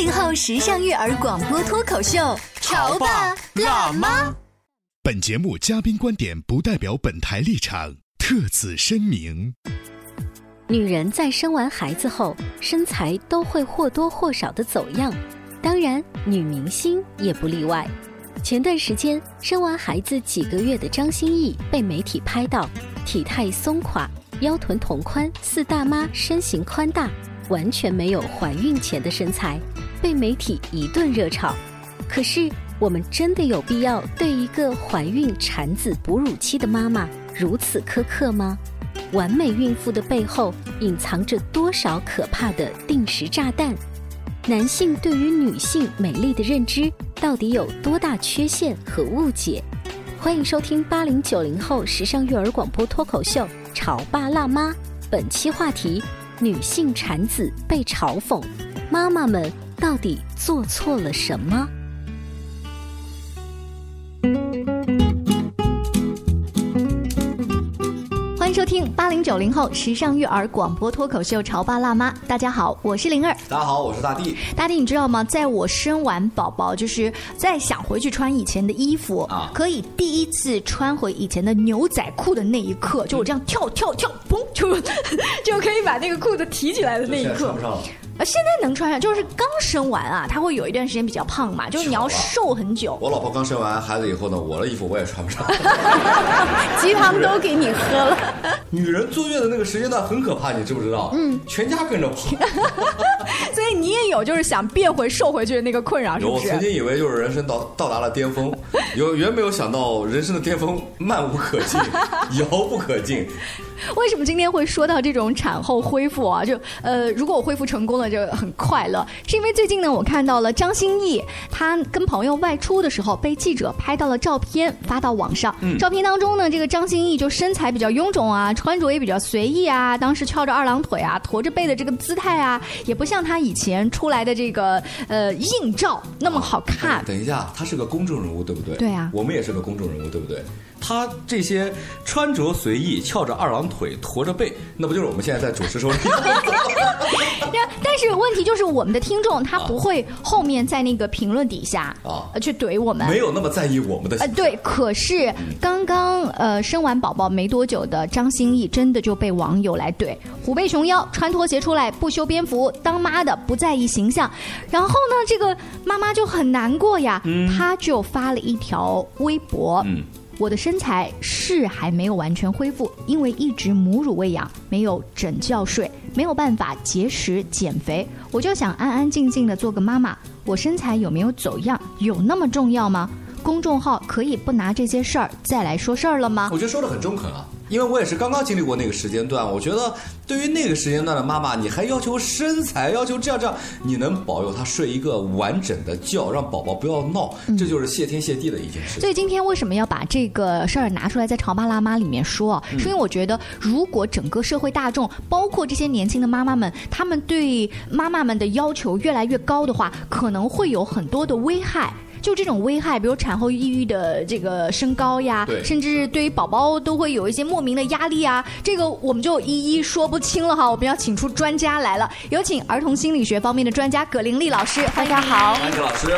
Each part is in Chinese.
八零后时尚育儿广播脱口秀，潮爸辣妈。本节目嘉宾观点不代表本台立场，特此声明。女人在生完孩子后，身材都会或多或少的走样，当然，女明星也不例外。前段时间，生完孩子几个月的张歆艺被媒体拍到体态松垮、腰臀同宽，似大妈身形宽大，完全没有怀孕前的身材，被媒体一顿热炒。可是，我们真的有必要对一个怀孕、产子、哺乳期的妈妈如此苛刻吗？完美孕妇的背后隐藏着多少可怕的定时炸弹？男性对于女性美丽的认知到底有多大缺陷和误解？欢迎收听八零九零后时尚育儿广播脱口秀《潮爸辣妈》，本期话题：女性产子被嘲讽，妈妈们到底做错了什么？欢迎收听八零九零后时尚育儿广播脱口秀《潮爸辣妈》。大家好，我是灵儿。大家好，我是大地。大地，你知道吗？在我生完宝宝，就是在想回去穿以前的衣服啊，可以第一次穿回以前的牛仔裤的那一刻，就我这样跳跳跳，嘣，就 就可以把那个裤子提起来的那一刻。呃，现在能穿上，就是刚生完啊，他会有一段时间比较胖嘛，就是你要瘦很久。我老婆刚生完孩子以后呢，我的衣服我也穿不上，鸡汤都给你喝了。女人坐月的那个时间段很可怕，你知不知道？嗯，全家跟着跑。所以你也有就是想变回瘦回去的那个困扰，是不是？我曾经以为就是人生到到达了巅峰，有原没有想到人生的巅峰漫无可进，遥不可进。为什么今天会说到这种产后恢复啊？就呃，如果我恢复成功了，就很快乐。是因为最近呢，我看到了张歆艺，她跟朋友外出的时候，被记者拍到了照片，发到网上。嗯、照片当中呢，这个张歆艺就身材比较臃肿啊，穿着也比较随意啊，当时翘着二郎腿啊，驼着背的这个姿态啊，也不像她以前出来的这个呃硬照那么好看。啊、等一下，她是个公众人物，对不对？对啊，我们也是个公众人物，对不对？她这些穿着随意、翘着二郎腿、驼着背，那不就是我们现在在主持说的？但是问题就是，我们的听众他不会后面在那个评论底下啊去怼我们，没有那么在意我们的。呃，对。可是刚刚呃生完宝宝没多久的张歆艺，真的就被网友来怼，虎背熊腰，穿拖鞋出来，不修边幅，当妈的不在意形象。然后呢，这个妈妈就很难过呀，她就发了一条微博。嗯我的身材是还没有完全恢复，因为一直母乳喂养，没有整觉睡，没有办法节食减肥，我就想安安静静的做个妈妈。我身材有没有走样，有那么重要吗？公众号可以不拿这些事儿再来说事儿了吗？我觉得说的很中肯啊，因为我也是刚刚经历过那个时间段。我觉得对于那个时间段的妈妈，你还要求身材，要求这样这样，你能保佑她睡一个完整的觉，让宝宝不要闹，这就是谢天谢地的一件事。所以今天为什么要把这个事儿拿出来在《潮爸辣妈》里面说？是因为我觉得，如果整个社会大众，包括这些年轻的妈妈们，他们对妈妈们的要求越来越高的话，可能会有很多的危害。就这种危害，比如产后抑郁的这个升高呀，甚至对于宝宝都会有一些莫名的压力啊，这个我们就一一说不清了哈。我们要请出专家来了，有请儿童心理学方面的专家葛玲丽老师，大家好。安葛老师，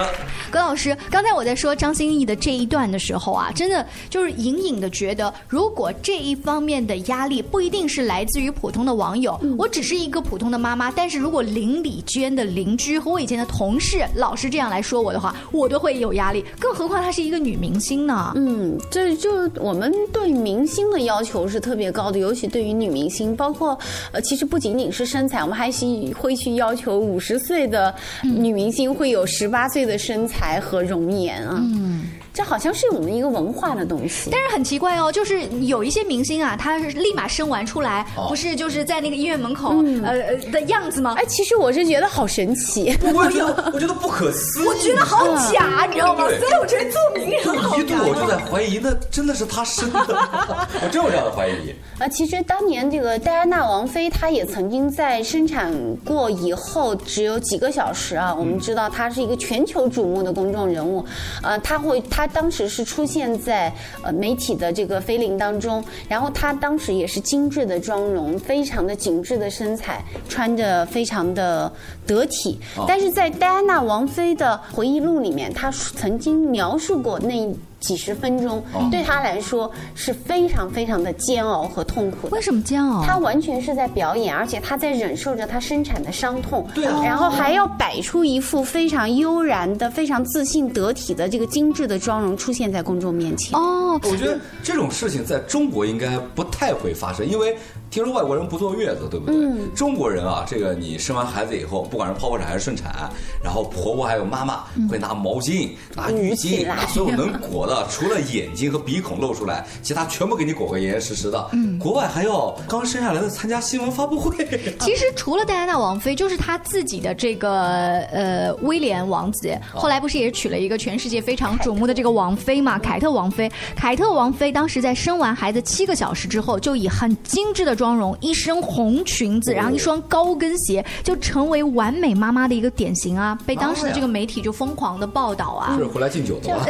葛老师，刚才我在说张歆艺的这一段的时候啊，真的就是隐隐的觉得，如果这一方面的压力不一定是来自于普通的网友，我只是一个普通的妈妈，但是如果邻里间的邻居和我以前的同事、老师这样来说我的话，我都会。会有压力，更何况她是一个女明星呢？嗯，这就我们对明星的要求是特别高的，尤其对于女明星，包括呃，其实不仅仅是身材，我们还是会去要求五十岁的女明星会有十八岁的身材和容颜啊。嗯。这好像是我们一个文化的东西，但是很奇怪哦，就是有一些明星啊，他是立马生完出来，不是就是在那个医院门口呃呃的样子吗？哎，其实我是觉得好神奇，我觉得我觉得不可思议，我觉得好假，你知道吗？所以我觉得做名人好一度我就在怀疑，那真的是他生的，我真有这样的怀疑。啊，其实当年这个戴安娜王妃，她也曾经在生产过以后只有几个小时啊，我们知道她是一个全球瞩目的公众人物，呃，她会她。他当时是出现在呃媒体的这个菲林当中，然后他当时也是精致的妆容，非常的紧致的身材，穿着非常的得体。但是在戴安娜王妃的回忆录里面，她曾经描述过那。几十分钟对他来说是非常非常的煎熬和痛苦。为什么煎熬？他完全是在表演，而且他在忍受着他生产的伤痛。对啊。然后还要摆出一副非常悠然的、非常自信得体的这个精致的妆容出现在公众面前。哦。我觉得这种事情在中国应该不太会发生，因为听说外国人不坐月子，对不对？嗯。中国人啊，这个你生完孩子以后，不管是剖腹产还是顺产，然后婆婆还有妈妈会拿毛巾、拿浴巾、拿所有能裹的。除了眼睛和鼻孔露出来，其他全部给你裹个严严实实的。嗯，国外还要刚生下来的参加新闻发布会。其实除了戴安娜王妃，就是他自己的这个呃威廉王子，后来不是也娶了一个全世界非常瞩目的这个王妃嘛？凯特王妃。凯特王妃当时在生完孩子七个小时之后，就以很精致的妆容，一身红裙子，然后一双高跟鞋，就成为完美妈妈的一个典型啊！被当时的这个媒体就疯狂的报道啊。是回来敬酒的吗？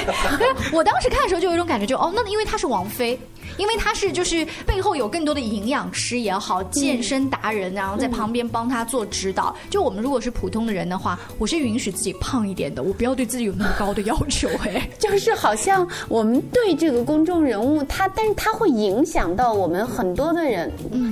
我当时看的时候就有一种感觉，就哦，那因为她是王菲，因为她是就是背后有更多的营养师也好，健身达人，然后在旁边帮她做指导。就我们如果是普通的人的话，我是允许自己胖一点的，我不要对自己有那么高的要求。哎，就是好像我们对这个公众人物，他但是他会影响到我们很多的人。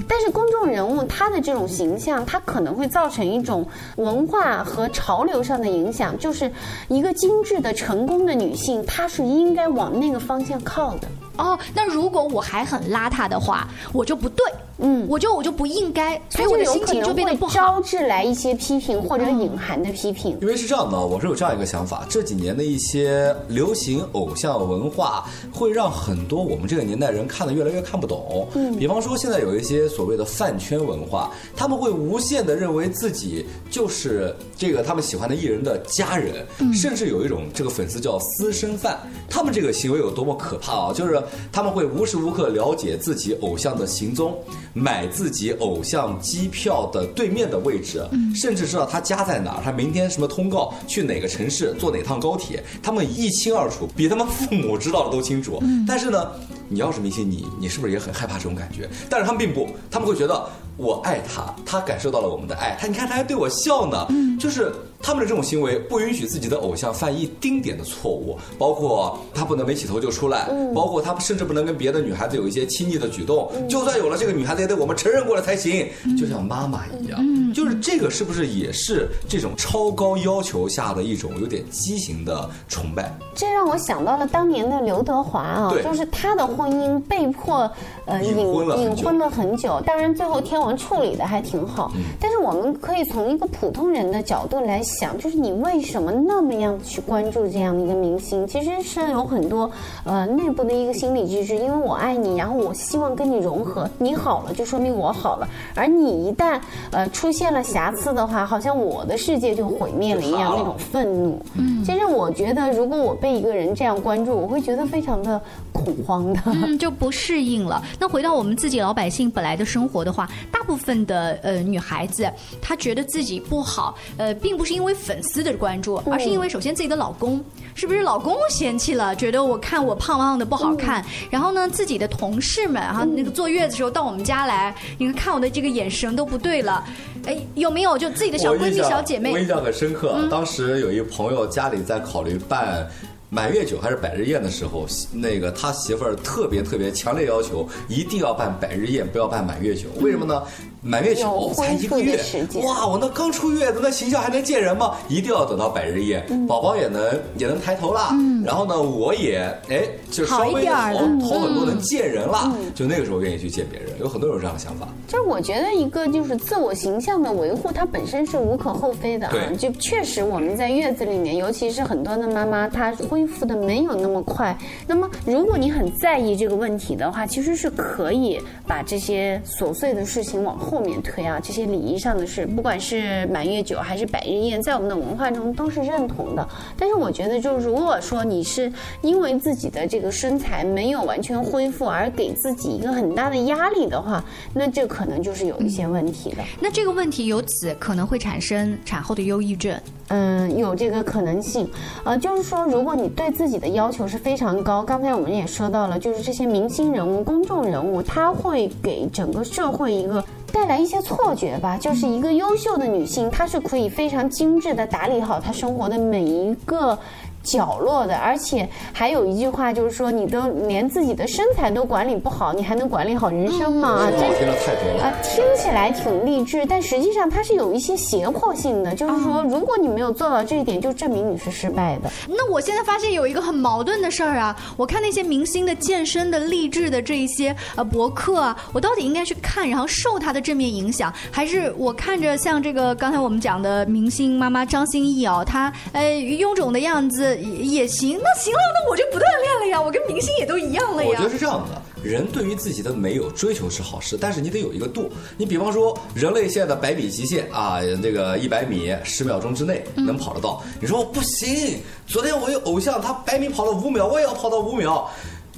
但是公众人物他的这种形象，他可能会造成一种文化和潮流上的影响，就是一个精致的成功的女性。她是应该往那个方向靠的。哦，那如果我还很邋遢的话，我就不对。嗯，我就我就不应该，所以我的心情就变得不好，招致来一些批评或者隐含的批评。因为是这样的，我是有这样一个想法：这几年的一些流行偶像文化，会让很多我们这个年代人看的越来越看不懂。嗯，比方说现在有一些所谓的饭圈文化，他们会无限的认为自己就是这个他们喜欢的艺人的家人，甚至有一种这个粉丝叫私生饭。他们这个行为有多么可怕啊！就是他们会无时无刻了解自己偶像的行踪。买自己偶像机票的对面的位置，甚至知道他家在哪儿，他明天什么通告，去哪个城市，坐哪趟高铁，他们一清二楚，比他们父母知道的都清楚。但是呢，你要是明星，你你是不是也很害怕这种感觉？但是他们并不，他们会觉得我爱他，他感受到了我们的爱，他你看他还对我笑呢，就是。他们的这种行为不允许自己的偶像犯一丁点的错误，包括他不能没起头就出来，包括他甚至不能跟别的女孩子有一些亲昵的举动，就算有了这个女孩子也得我们承认过了才行，就像妈妈一样。就是这个是不是也是这种超高要求下的一种有点畸形的崇拜？这让我想到了当年的刘德华啊，就是他的婚姻被迫呃隐婚了隐婚了很久，当然最后天王处理的还挺好，但是我们可以从一个普通人的角度来。想就是你为什么那么样去关注这样的一个明星？其实是有很多呃内部的一个心理机制，因为我爱你，然后我希望跟你融合，你好了就说明我好了，而你一旦呃出现了瑕疵的话，好像我的世界就毁灭了一样，那种愤怒。嗯，其实我觉得如果我被一个人这样关注，我会觉得非常的恐慌的，嗯，就不适应了。那回到我们自己老百姓本来的生活的话，大部分的呃女孩子她觉得自己不好，呃，并不是因为。因为粉丝的关注，而是因为首先自己的老公是不是老公嫌弃了，觉得我看我胖胖的不好看，然后呢，自己的同事们哈，那个坐月子的时候到我们家来，你看看我的这个眼神都不对了，哎，有没有就自己的小闺蜜、小姐妹？我印象很深刻，当时有一个朋友家里在考虑办。满月酒还是百日宴的时候，那个他媳妇儿特别特别强烈要求，一定要办百日宴，不要办满月酒。为什么呢？满月酒才一个月，哇！我那刚出月子，那形象还能见人吗？一定要等到百日宴，宝宝也能也能抬头了。然后呢，我也哎，就稍微好好很多，能见人了。就那个时候愿意去见别人，有很多人有这样的想法。就是我觉得一个就是自我形象的维护，它本身是无可厚非的啊。就确实我们在月子里面，尤其是很多的妈妈，她恢复的没有那么快。那么如果你很在意这个问题的话，其实是可以把这些琐碎的事情往后。后面推啊，这些礼仪上的事，不管是满月酒还是百日宴，在我们的文化中都是认同的。但是我觉得，就如果说你是因为自己的这个身材没有完全恢复而给自己一个很大的压力的话，那这可能就是有一些问题的。那这个问题由此可能会产生产后的忧郁症。嗯，有这个可能性。呃，就是说，如果你对自己的要求是非常高，刚才我们也说到了，就是这些明星人物、公众人物，他会给整个社会一个。带来一些错觉吧，就是一个优秀的女性，她是可以非常精致的打理好她生活的每一个。角落的，而且还有一句话，就是说你都连自己的身材都管理不好，你还能管理好人生吗？这听了太多了啊！听起来挺励志，但实际上它是有一些胁迫性的，就是说，如果你没有做到这一点，就证明你是失败的。那我现在发现有一个很矛盾的事儿啊！我看那些明星的健身的励志的这一些呃博客啊，我到底应该去看，然后受他的正面影响，还是我看着像这个刚才我们讲的明星妈妈张歆艺哦，她呃臃肿的样子。也也行，那行了，那我就不锻炼了呀，我跟明星也都一样了呀。我觉得是这样的，人对于自己的美有追求是好事，但是你得有一个度。你比方说，人类现在的百米极限啊，这个一百米十秒钟之内能跑得到，你说不行。昨天我有偶像，他百米跑了五秒，我也要跑到五秒。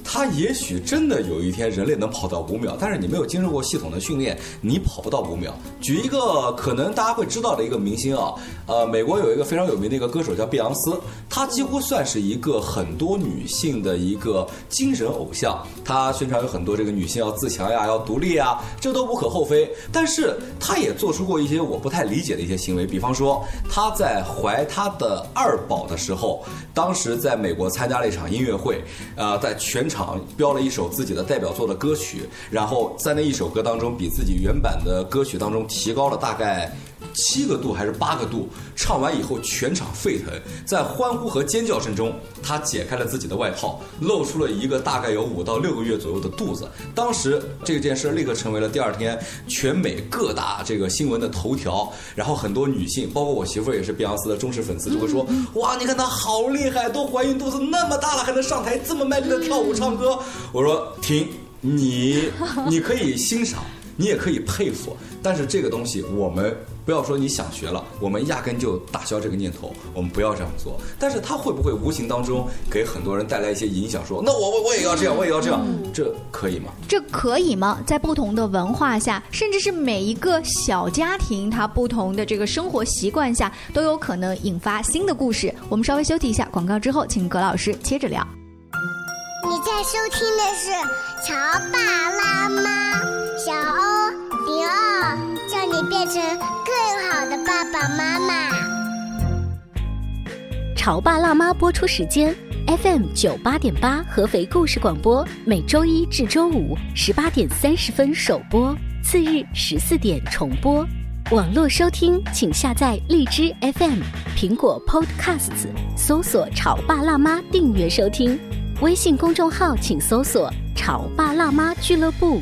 他也许真的有一天人类能跑到五秒，但是你没有经受过系统的训练，你跑不到五秒。举一个可能大家会知道的一个明星啊，呃，美国有一个非常有名的一个歌手叫碧昂斯，她几乎算是一个很多女性的一个精神偶像。她宣传有很多这个女性要自强呀，要独立啊，这都无可厚非。但是她也做出过一些我不太理解的一些行为，比方说她在怀她的二宝的时候，当时在美国参加了一场音乐会，呃，在全场。标了一首自己的代表作的歌曲，然后在那一首歌当中，比自己原版的歌曲当中提高了大概七个度还是八个度。唱完以后，全场沸腾，在欢呼和尖叫声中，他解开了自己的外套，露出了一个大概有五到六个月左右的肚子。当时这件事立刻成为了第二天全美各大这个新闻的头条。然后很多女性，包括我媳妇儿也是碧昂斯的忠实粉丝，就会说：“哇，你看她好厉害，都怀孕肚子那么大了，还能上台这么卖力的跳舞唱。”唱歌，我说停，你你可以欣赏，你也可以佩服，但是这个东西我们不要说你想学了，我们压根就打消这个念头，我们不要这样做。但是它会不会无形当中给很多人带来一些影响？说那我我我也要这样，我也要这样，这可以吗？这可以吗？在不同的文化下，甚至是每一个小家庭，它不同的这个生活习惯下，都有可能引发新的故事。我们稍微休息一下广告之后，请葛老师接着聊。你在收听的是《乔爸辣妈》，小欧变成更好的爸爸妈妈。《潮爸辣妈》播出时间：FM 九八点八合肥故事广播，每周一至周五十八点三十分首播，次日十四点重播。网络收听，请下载荔枝 FM、苹果 Podcasts，搜索“潮爸辣妈”订阅收听。微信公众号请搜索“潮爸辣妈俱乐部”。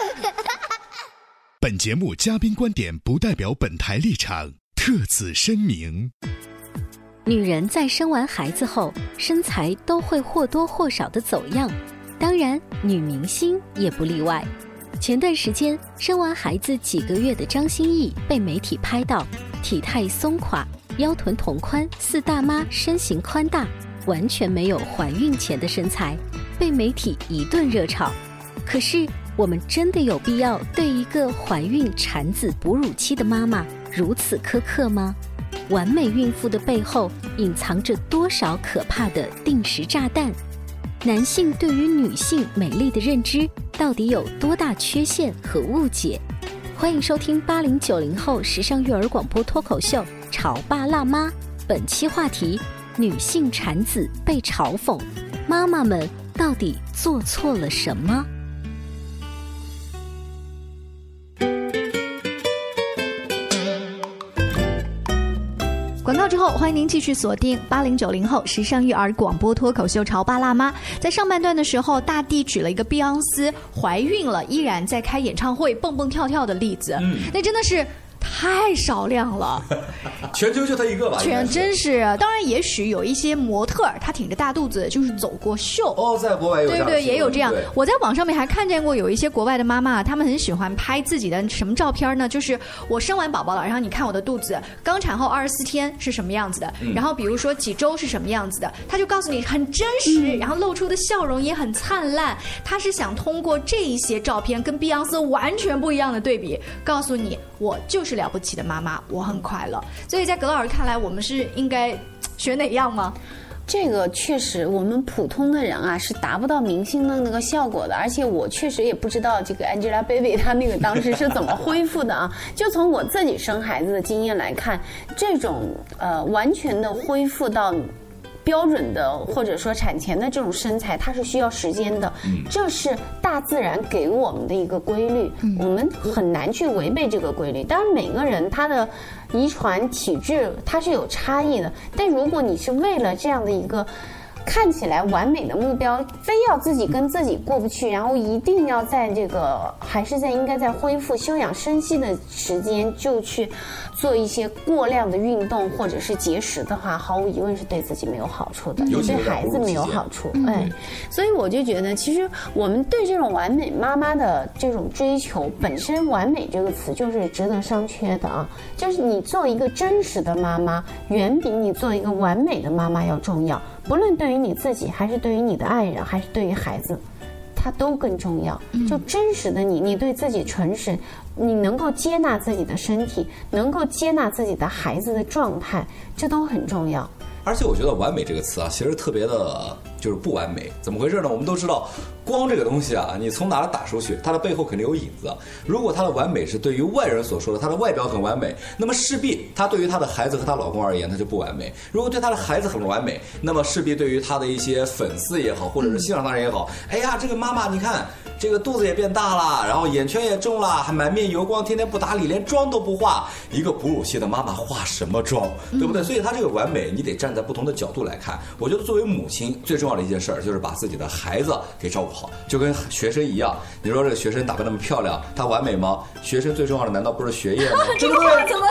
本节目嘉宾观点不代表本台立场，特此声明。女人在生完孩子后，身材都会或多或少的走样，当然，女明星也不例外。前段时间，生完孩子几个月的张歆艺被媒体拍到体态松垮、腰臀同宽，似大妈身形宽大，完全没有怀孕前的身材，被媒体一顿热炒。可是，我们真的有必要对一个怀孕、产子、哺乳期的妈妈如此苛刻吗？完美孕妇的背后隐藏着多少可怕的定时炸弹？男性对于女性美丽的认知到底有多大缺陷和误解？欢迎收听八零九零后时尚育儿广播脱口秀《潮爸辣妈》，本期话题：女性产子被嘲讽，妈妈们到底做错了什么？广告之后，欢迎您继续锁定八零九零后时尚育儿广播脱口秀《潮爸辣妈》。在上半段的时候，大地举了一个碧昂斯怀孕了依然在开演唱会蹦蹦跳跳的例子，那真的是。太少量了，全球就他一个吧？全真是，当然也许有一些模特儿，她挺着大肚子就是走过秀。哦，在国外有对对也有这样。我在网上面还看见过有一些国外的妈妈，她们很喜欢拍自己的什么照片呢？就是我生完宝宝了，然后你看我的肚子，刚产后二十四天是什么样子的，然后比如说几周是什么样子的，她就告诉你很真实，然后露出的笑容也很灿烂。她是想通过这一些照片跟碧昂斯完全不一样的对比，告诉你我就是。了不起的妈妈，我很快乐。所以在葛老师看来，我们是应该学哪样吗？这个确实，我们普通的人啊是达不到明星的那个效果的。而且我确实也不知道这个 Angelababy 她那个当时是怎么恢复的啊。就从我自己生孩子的经验来看，这种呃完全的恢复到。标准的或者说产前的这种身材，它是需要时间的，这是大自然给我们的一个规律，我们很难去违背这个规律。当然，每个人他的遗传体质它是有差异的，但如果你是为了这样的一个。看起来完美的目标，非要自己跟自己过不去，然后一定要在这个还是在应该在恢复休养生息的时间就去做一些过量的运动或者是节食的话，毫无疑问是对自己没有好处的，也对孩子没有好处。哎，所以我就觉得，其实我们对这种完美妈妈的这种追求，本身“完美”这个词就是值得商榷的啊！就是你做一个真实的妈妈，远比你做一个完美的妈妈要重要。不论对于你自己，还是对于你的爱人，还是对于孩子，它都更重要。就真实的你，你对自己诚实，你能够接纳自己的身体，能够接纳自己的孩子的状态，这都很重要。而且我觉得“完美”这个词啊，其实特别的，就是不完美。怎么回事呢？我们都知道。光这个东西啊，你从哪打出去，它的背后肯定有影子。如果它的完美是对于外人所说的，它的外表很完美，那么势必它对于她的孩子和她老公而言，它就不完美。如果对她的孩子很完美，那么势必对于她的一些粉丝也好，或者是欣赏她人也好，哎呀，这个妈妈你看，这个肚子也变大了，然后眼圈也重了，还满面油光，天天不打理，连妆都不化。一个哺乳期的妈妈化什么妆，对不对？所以她这个完美，你得站在不同的角度来看。我觉得作为母亲最重要的一件事儿，就是把自己的孩子给照顾。好，就跟学生一样，你说这个学生打扮那么漂亮，她完美吗？学生最重要的难道不是学业吗？这个话怎么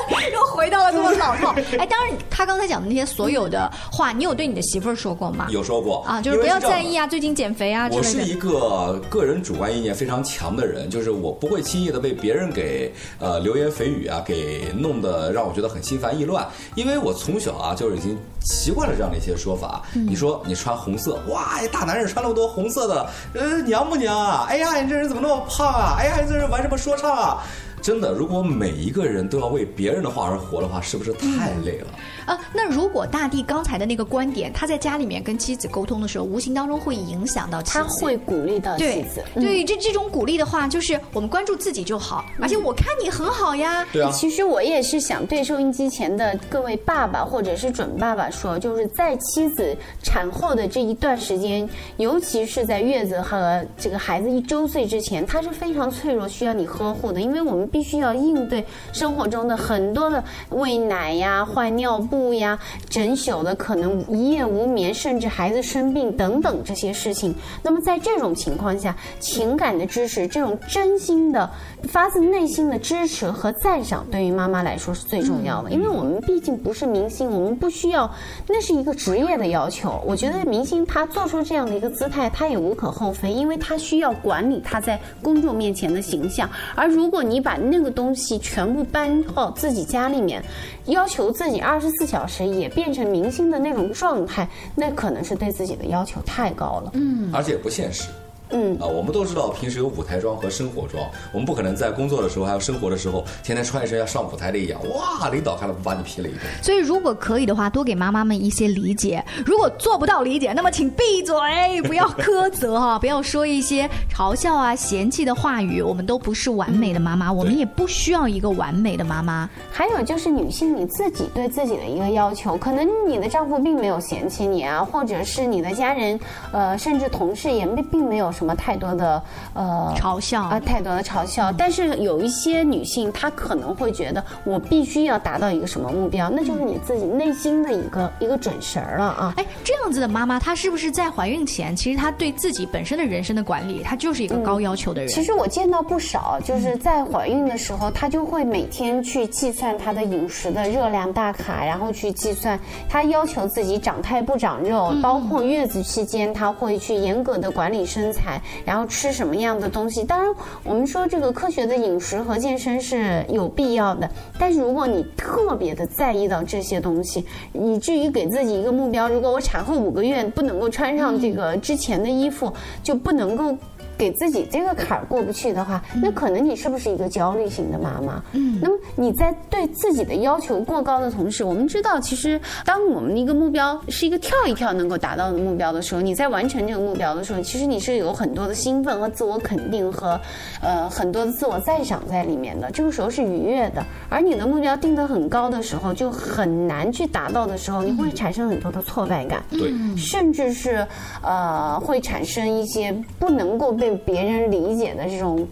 哎，当然，他刚才讲的那些所有的话，你有对你的媳妇儿说过吗？有说过啊，就是不要在意啊，最近减肥啊。我是一个个人主观意念非常强的人，就是我不会轻易的被别人给呃流言蜚语啊给弄得让我觉得很心烦意乱，因为我从小啊就是已经习惯了这样的一些说法。你说你穿红色，哇，大男人穿那么多红色的。呃，娘不娘啊？哎呀，你这人怎么那么胖啊？哎呀，你这人玩什么说唱啊？真的，如果每一个人都要为别人的话而活的话，是不是太累了？啊，那如果大地刚才的那个观点，他在家里面跟妻子沟通的时候，无形当中会影响到妻子，他会鼓励到妻子。对，这这种鼓励的话，就是我们关注自己就好，而且我看你很好呀。对啊。其实我也是想对收音机前的各位爸爸或者是准爸爸说，就是在妻子产后的这一段时间，尤其是在月子和这个孩子一周岁之前，他是非常脆弱，需要你呵护的，因为我们必须要应对生活中的很多的喂奶呀、换尿布。呀，整宿的可能一夜无眠，甚至孩子生病等等这些事情。那么在这种情况下，情感的支持，这种真心的、发自内心的支持和赞赏，对于妈妈来说是最重要的。因为我们毕竟不是明星，我们不需要，那是一个职业的要求。我觉得明星他做出这样的一个姿态，他也无可厚非，因为他需要管理他在公众面前的形象。而如果你把那个东西全部搬到自己家里面，要求自己二十四。小时也变成明星的那种状态，那可能是对自己的要求太高了。嗯，而且不现实。嗯啊，我们都知道平时有舞台妆和生活妆，我们不可能在工作的时候还有生活的时候，天天穿一身要上舞台的一样。哇，领导看了不把你批了一顿。所以如果可以的话，多给妈妈们一些理解；如果做不到理解，那么请闭嘴，不要苛责哈，不要说一些嘲笑啊、嫌弃的话语。我们都不是完美的妈妈，我们也不需要一个完美的妈妈。还有就是女性你自己对自己的一个要求，可能你的丈夫并没有嫌弃你啊，或者是你的家人，呃，甚至同事也并并没有什么太多的呃嘲笑啊，太多的嘲笑。但是有一些女性，她可能会觉得我必须要达到一个什么目标，那就是你自己内心的一个一个准绳了啊。哎，这样子的妈妈，她是不是在怀孕前，其实她对自己本身的人生的管理，她就是一个高要求的人？其实我见到不少，就是在怀孕的时候，她就会每天去计算她的饮食的热量大卡，然后去计算，她要求自己长态不长肉，包括月子期间，她会去严格的管理身材，然后吃什么样的东西。当然，我们说这个科学的饮食和健身是有必要的，但是如果你特别的在意到这些东西，以至于给自己一个目标，如果我产后五个月不能够穿上这个之前的衣服，就不能够。给自己这个坎儿过不去的话，那可能你是不是一个焦虑型的妈妈？嗯，那么你在对自己的要求过高的同时，我们知道，其实当我们的一个目标是一个跳一跳能够达到的目标的时候，你在完成这个目标的时候，其实你是有很多的兴奋和自我肯定和呃很多的自我赞赏在里面的。这个时候是愉悦的，而你的目标定得很高的时候，就很难去达到的时候，你会产生很多的挫败感，对，甚至是呃会产生一些不能够被别人理解的这种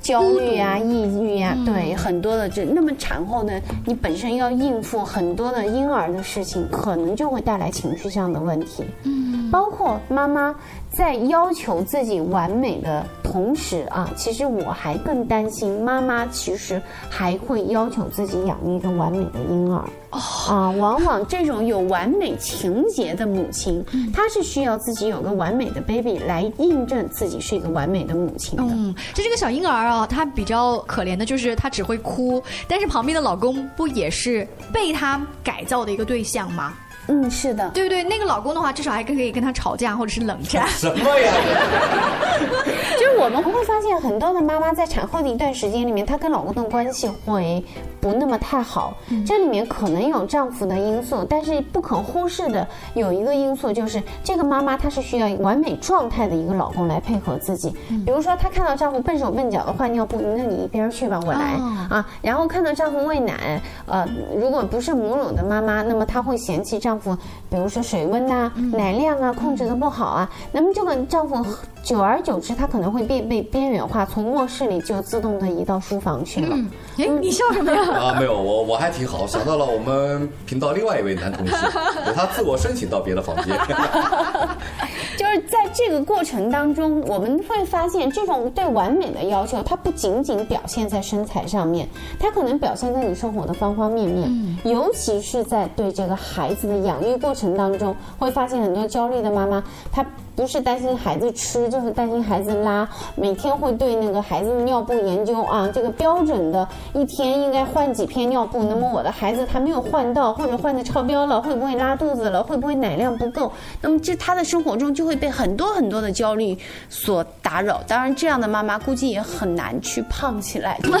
焦虑啊、抑郁啊，对很多的这那么产后呢，你本身要应付很多的婴儿的事情，可能就会带来情绪上的问题。嗯，包括妈妈在要求自己完美的同时啊，其实我还更担心妈妈其实还会要求自己养育一个完美的婴儿。啊，往往这种有完美情节的母亲，她是需要自己有个完美的 baby 来印证自己是一个完美的母亲的。嗯，就这个小婴儿啊，他比较可怜的就是他只会哭，但是旁边的老公不也是被他改造的一个对象吗？嗯，是的，对不对？那个老公的话，至少还可以跟他吵架或者是冷战。什么呀？就是我们会发现，很多的妈妈在产后的一段时间里面，她跟老公的关系会不那么太好。这里面可能有丈夫的因素，但是不可忽视的有一个因素就是，这个妈妈她是需要完美状态的一个老公来配合自己。比如说，她看到丈夫笨手笨脚的换尿布，那你一边去吧，我来啊。然后看到丈夫喂奶，呃，如果不是母乳的妈妈，那么她会嫌弃丈。丈夫，比如说水温呐、奶量啊控制的不好啊，那么这个丈夫久而久之，他可能会被被边缘化，从卧室里就自动的移到书房去了。哎，你笑什么呀？啊，没有，我我还挺好，想到了我们频道另外一位男同事，有他自我申请到别的房间。就是在这个过程当中，我们会发现，这种对完美的要求，它不仅仅表现在身材上面，它可能表现在你生活的方方面面。嗯，尤其是在对这个孩子的养育过程当中，会发现很多焦虑的妈妈，她。不是担心孩子吃，就是担心孩子拉。每天会对那个孩子的尿布研究啊，这个标准的一天应该换几片尿布。那么我的孩子他没有换到，或者换的超标了，会不会拉肚子了？会不会奶量不够？那么这他的生活中就会被很多很多的焦虑所打扰。当然，这样的妈妈估计也很难去胖起来，就是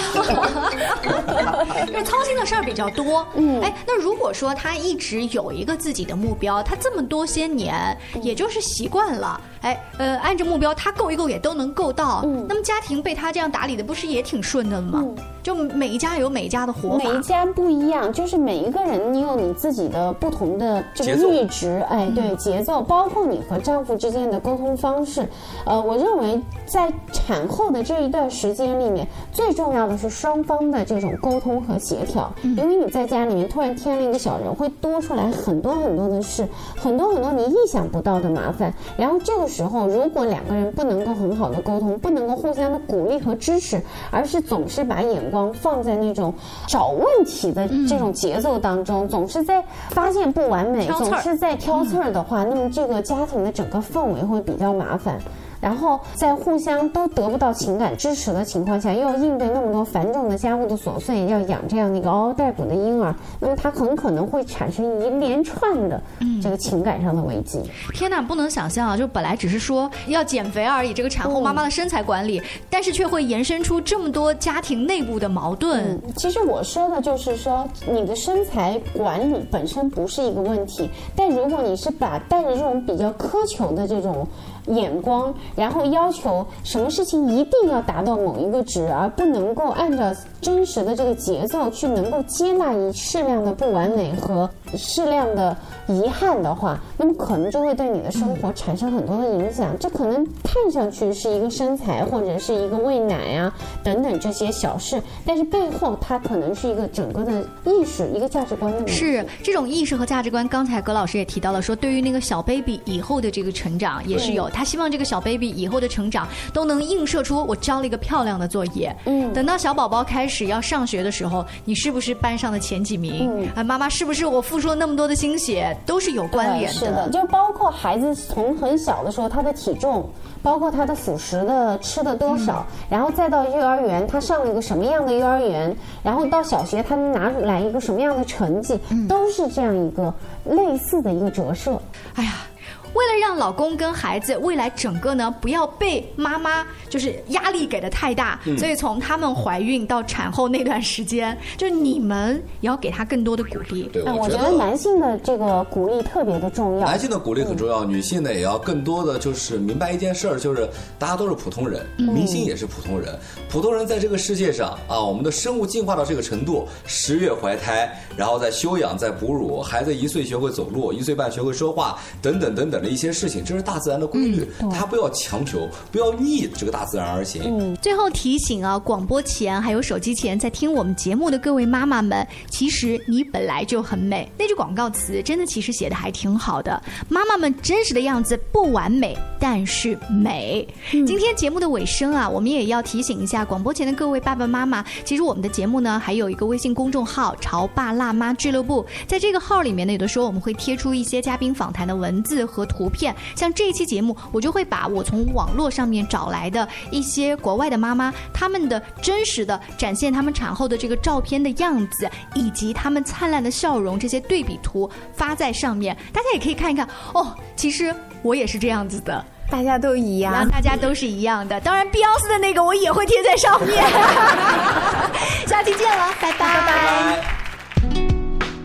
操心的事儿比较多。嗯，哎，那如果说他一直有一个自己的目标，他这么多些年也就是习惯了。哎，呃，按着目标，他够一够也都能够到。嗯，那么家庭被他这样打理的，不是也挺顺的吗？就每一家有每一家的活法，每一家不一样，就是每一个人你有你自己的不同的这个阈值，哎，对，节奏，包括你和丈夫之间的沟通方式。呃，我认为在产后的这一段时间里面，最重要的是双方的这种沟通和协调。因为你在家里面突然添了一个小人，会多出来很多很多的事，很多很多你意想不到的麻烦。然后这个时候，如果两个人不能够很好的沟通，不能够互相的鼓励和支持，而是总是把眼光。放在那种找问题的这种节奏当中，总是在发现不完美，总是在挑刺儿的话，那么这个家庭的整个氛围会比较麻烦。然后在互相都得不到情感支持的情况下，又要应对那么多繁重的家务的琐碎，要养这样的一个嗷嗷待哺的婴儿，那么他很可能会产生一连串的这个情感上的危机。天哪，不能想象啊！就本来只是说要减肥而已，这个产后妈妈的身材管理，但是却会延伸出这么多家庭内部的矛盾。其实我说的就是说，你的身材管理本身不是一个问题，但如果你是把带着这种比较苛求的这种。眼光，然后要求什么事情一定要达到某一个值，而不能够按照真实的这个节奏去能够接纳一适量的不完美和适量的遗憾的话，那么可能就会对你的生活产生很多的影响。这可能看上去是一个身材或者是一个喂奶啊等等这些小事，但是背后它可能是一个整个的意识、一个价值观的。是这种意识和价值观。刚才葛老师也提到了，说对于那个小 baby 以后的这个成长也是有。他希望这个小 baby 以后的成长都能映射出我交了一个漂亮的作业。嗯，等到小宝宝开始要上学的时候，你是不是班上的前几名？嗯，啊，妈妈是不是我付出了那么多的心血，都是有关联的。是的，就包括孩子从很小的时候他的体重，包括他的辅食的吃的多少，然后再到幼儿园他上了一个什么样的幼儿园，然后到小学他能拿出来一个什么样的成绩，都是这样一个类似的一个折射。哎呀。为了让老公跟孩子未来整个呢不要被妈妈就是压力给的太大，所以从他们怀孕到产后那段时间，就是你们也要给他更多的鼓励。对，我觉得男性的这个鼓励特别的重要。男性的鼓励很重要，女性呢也要更多的就是明白一件事儿，就是大家都是普通人，明星也是普通人，普通人在这个世界上啊，我们的生物进化到这个程度，十月怀胎，然后再休养，再哺乳，孩子一岁学会走路，一岁半学会说话，等等等等。一些事情，这是大自然的规律，大家不要强求，不要逆这个大自然而行。嗯，最后提醒啊，广播前还有手机前在听我们节目的各位妈妈们，其实你本来就很美。那句广告词真的其实写的还挺好的，妈妈们真实的样子不完美，但是美。今天节目的尾声啊，我们也要提醒一下广播前的各位爸爸妈妈，其实我们的节目呢还有一个微信公众号“潮爸辣妈俱乐部”，在这个号里面呢，有的时候我们会贴出一些嘉宾访谈的文字和。图片像这一期节目，我就会把我从网络上面找来的一些国外的妈妈，她们的真实的展现她们产后的这个照片的样子，以及她们灿烂的笑容这些对比图发在上面，大家也可以看一看。哦，其实我也是这样子的，大家都一样，大家都是一样的。当然，碧奥斯的那个我也会贴在上面。下期见了，拜拜。